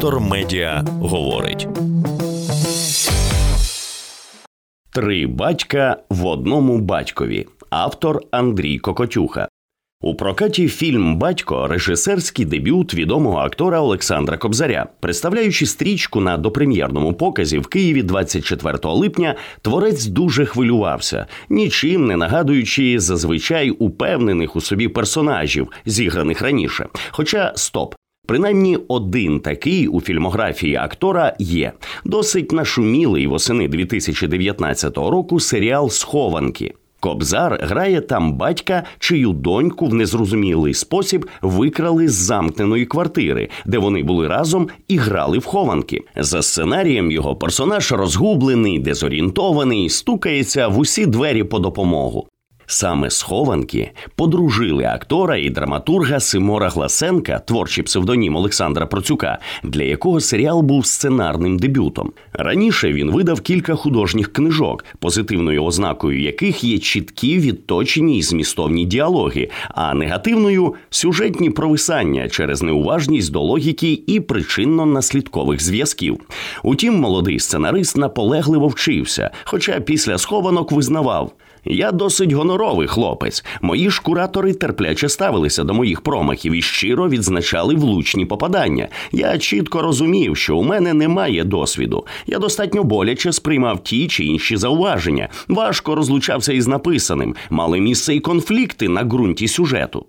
Вектор Медіа говорить. Три батька в одному батькові. Автор Андрій Кокотюха. У прокаті фільм Батько режисерський дебют відомого актора Олександра Кобзаря, представляючи стрічку на допрем'єрному показі в Києві 24 липня, творець дуже хвилювався, нічим не нагадуючи зазвичай упевнених у собі персонажів, зіграних раніше. Хоча стоп. Принаймні один такий у фільмографії актора є досить нашумілий восени 2019 року серіал Схованки. Кобзар грає там батька, чию доньку в незрозумілий спосіб викрали з замкненої квартири, де вони були разом і грали в хованки. За сценарієм його персонаж розгублений, дезорієнтований, стукається в усі двері по допомогу. Саме схованки подружили актора і драматурга Симора Гласенка, творчий псевдонім Олександра Процюка, для якого серіал був сценарним дебютом. Раніше він видав кілька художніх книжок, позитивною ознакою яких є чіткі відточені і змістовні діалоги, а негативною сюжетні провисання через неуважність до логіки і причинно-наслідкових зв'язків. Утім, молодий сценарист наполегливо вчився, хоча після схованок визнавав. Я досить гоноровий хлопець. Мої ж куратори терпляче ставилися до моїх промахів і щиро відзначали влучні попадання. Я чітко розумів, що у мене немає досвіду. Я достатньо боляче сприймав ті чи інші зауваження. Важко розлучався із написаним, мали місце і конфлікти на ґрунті сюжету.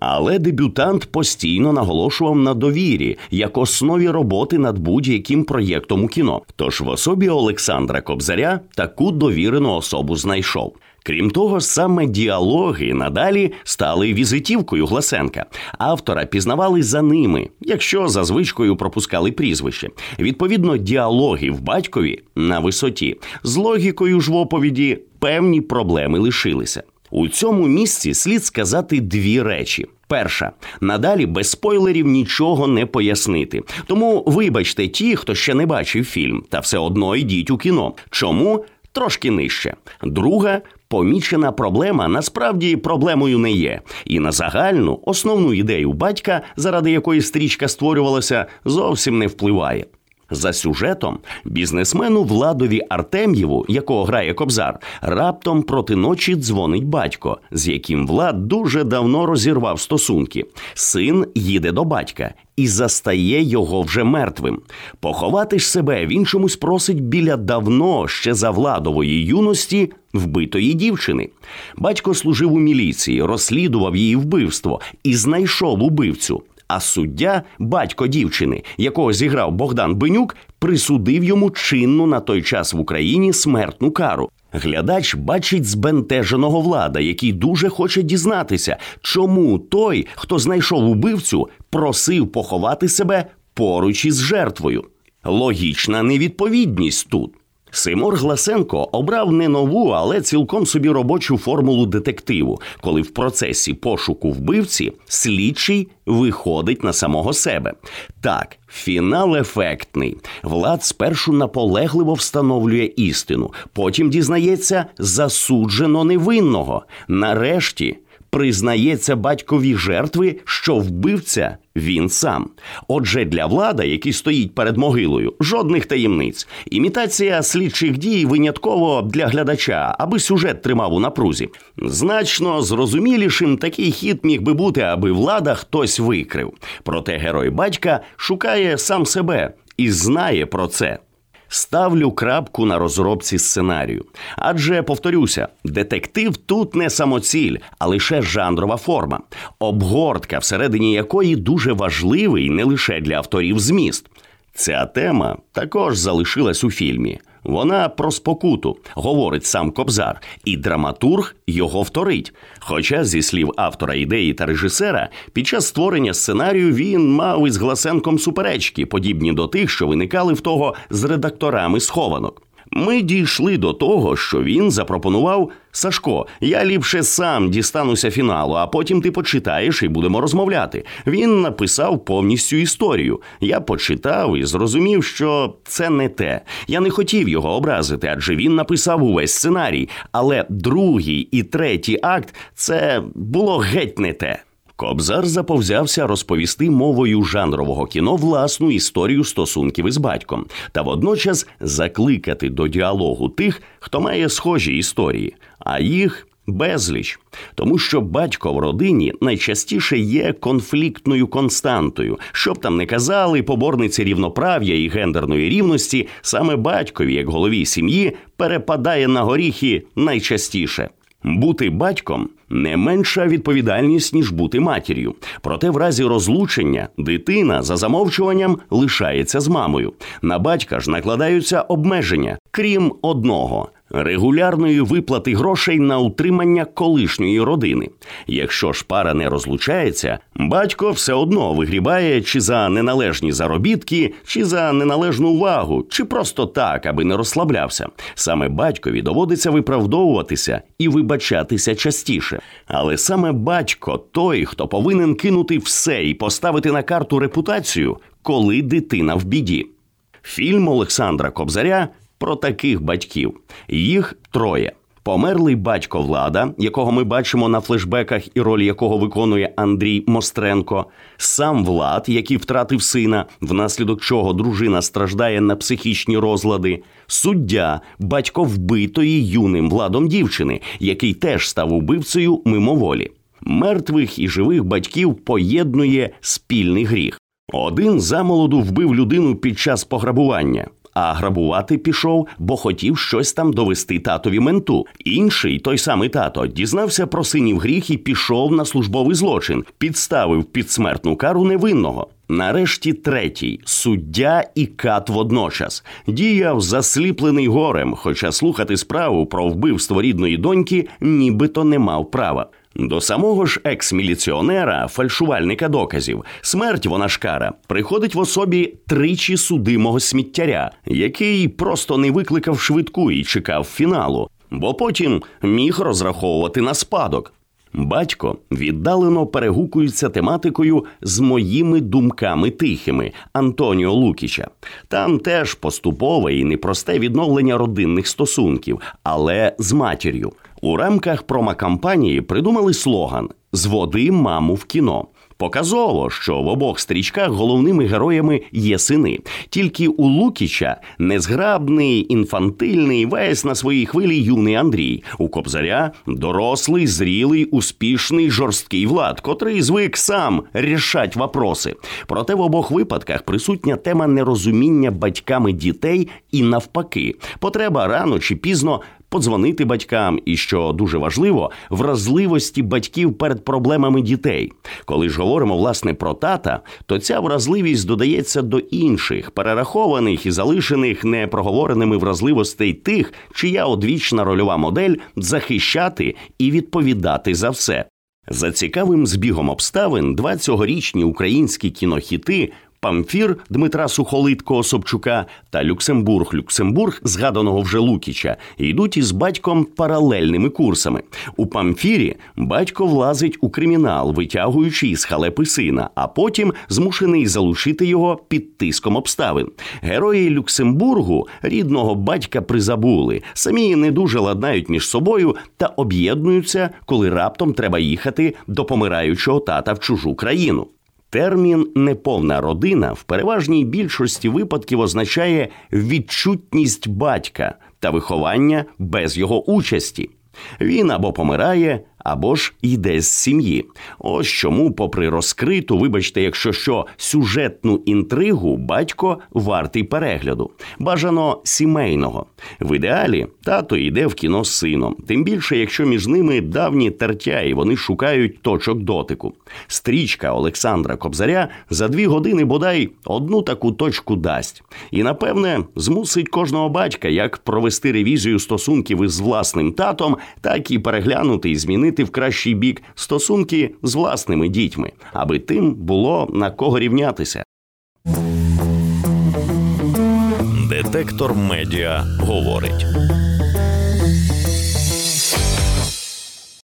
Але дебютант постійно наголошував на довірі як основі роботи над будь-яким проєктом у кіно. Тож в особі Олександра Кобзаря таку довірену особу знайшов. Крім того, саме діалоги надалі стали візитівкою Гласенка. Автора пізнавали за ними, якщо за звичкою пропускали прізвище. Відповідно, діалоги в батькові на висоті з логікою ж в оповіді певні проблеми лишилися. У цьому місці слід сказати дві речі. Перша надалі без спойлерів нічого не пояснити. Тому вибачте ті, хто ще не бачив фільм, та все одно йдіть у кіно. Чому трошки нижче? Друга помічена проблема насправді проблемою не є, і на загальну основну ідею батька, заради якої стрічка створювалася, зовсім не впливає. За сюжетом бізнесмену Владові Артем'єву, якого грає Кобзар, раптом проти ночі дзвонить батько, з яким Влад дуже давно розірвав стосунки. Син їде до батька і застає його вже мертвим. Поховати ж себе він чомусь просить біля давно ще за владової юності вбитої дівчини. Батько служив у міліції, розслідував її вбивство і знайшов убивцю. А суддя, батько дівчини, якого зіграв Богдан Бенюк, присудив йому чинну на той час в Україні смертну кару. Глядач бачить збентеженого влада, який дуже хоче дізнатися, чому той, хто знайшов убивцю, просив поховати себе поруч із жертвою. Логічна невідповідність тут. Симор Гласенко обрав не нову, але цілком собі робочу формулу детективу, коли в процесі пошуку вбивці слідчий виходить на самого себе. Так, фінал ефектний. Влад спершу наполегливо встановлює істину, потім дізнається засуджено невинного. Нарешті признається батькові жертви, що вбивця він сам. Отже, для влада, який стоїть перед могилою, жодних таємниць. Імітація слідчих дій винятково для глядача, аби сюжет тримав у напрузі. Значно зрозумілішим такий хід міг би бути, аби влада хтось викрив. Проте герой батька шукає сам себе і знає про це. Ставлю крапку на розробці сценарію. Адже повторюся, детектив тут не самоціль, а лише жанрова форма, обгортка, всередині якої дуже важливий не лише для авторів зміст. Ця тема також залишилась у фільмі. Вона про спокуту, говорить сам Кобзар, і драматург його вторить. Хоча, зі слів автора ідеї та режисера, під час створення сценарію він мав із Гласенком суперечки, подібні до тих, що виникали в того з редакторами схованок. Ми дійшли до того, що він запропонував Сашко. Я ліпше сам дістануся фіналу, а потім ти почитаєш і будемо розмовляти. Він написав повністю історію. Я почитав і зрозумів, що це не те. Я не хотів його образити, адже він написав увесь сценарій. Але другий і третій акт це було геть не те. Кобзар заповзявся розповісти мовою жанрового кіно власну історію стосунків із батьком та водночас закликати до діалогу тих, хто має схожі історії, а їх безліч, тому що батько в родині найчастіше є конфліктною константою. Щоб там не казали, поборниці рівноправ'я і гендерної рівності, саме батькові, як голові сім'ї, перепадає на горіхи найчастіше. Бути батьком не менша відповідальність ніж бути матір'ю. Проте, в разі розлучення дитина за замовчуванням лишається з мамою. На батька ж накладаються обмеження, крім одного регулярної виплати грошей на утримання колишньої родини. Якщо ж пара не розлучається, батько все одно вигрібає чи за неналежні заробітки, чи за неналежну увагу, чи просто так, аби не розслаблявся. Саме батькові доводиться виправдовуватися і вибачатися частіше. Але саме батько той, хто повинен кинути все і поставити на карту репутацію, коли дитина в біді. Фільм Олександра Кобзаря про таких батьків. Їх троє. Померлий батько влада, якого ми бачимо на флешбеках, і роль якого виконує Андрій Мостренко, сам влад, який втратив сина, внаслідок чого дружина страждає на психічні розлади, суддя, батько вбитої юним владом дівчини, який теж став убивцею мимоволі. Мертвих і живих батьків поєднує спільний гріх. Один замолоду вбив людину під час пограбування, а грабувати пішов, бо хотів щось там довести татові менту. Інший, той самий тато, дізнався про синів гріх і пішов на службовий злочин, підставив під смертну кару невинного. Нарешті третій. Суддя і кат водночас. Діяв засліплений горем, хоча слухати справу про вбивство рідної доньки нібито не мав права. До самого ж екс-міліціонера, фальшувальника доказів, смерть вона ж кара, приходить в особі тричі судимого сміттяря, який просто не викликав швидку і чекав фіналу, бо потім міг розраховувати на спадок. Батько віддалено перегукується тематикою з моїми думками тихими Антоніо Лукіча. Там теж поступове і непросте відновлення родинних стосунків, але з матір'ю. У рамках промокампанії придумали слоган Зводи маму в кіно. Показово, що в обох стрічках головними героями є сини. Тільки у Лукіча незграбний, інфантильний, весь на своїй хвилі юний Андрій. У Кобзаря дорослий, зрілий, успішний, жорсткий влад, котрий звик сам рішать вопроси. Проте в обох випадках присутня тема нерозуміння батьками дітей і навпаки, потреба рано чи пізно подзвонити батькам, і що дуже важливо, вразливості батьків перед проблемами дітей. Коли ж говоримо власне про тата, то ця вразливість додається до інших, перерахованих і залишених непроговореними вразливостей тих, чия одвічна рольова модель захищати і відповідати за все. За цікавим збігом обставин, два цьогорічні українські кінохіти Памфір Дмитра Сухолиткого Собчука та Люксембург Люксембург, згаданого вже Лукіча, йдуть із батьком паралельними курсами. У Памфірі батько влазить у кримінал, витягуючи із халепи сина, а потім змушений залучити його під тиском обставин. Герої Люксембургу рідного батька призабули, самі не дуже ладнають між собою та об'єднуються, коли раптом треба їхати до помираючого тата в чужу країну. Термін неповна родина в переважній більшості випадків означає відчутність батька та виховання без його участі. Він або помирає, або ж йде з сім'ї. Ось чому, попри розкриту, вибачте, якщо що сюжетну інтригу, батько вартий перегляду, бажано сімейного. В ідеалі тато йде в кіно з сином, тим більше, якщо між ними давні тертя, і вони шукають точок дотику. Стрічка Олександра Кобзаря за дві години бодай одну таку точку дасть, і напевне змусить кожного батька як провести ревізію стосунків із власним татом, так і переглянути і змінити змінити в кращий бік стосунки з власними дітьми, аби тим було на кого рівнятися. Детектор медіа говорить.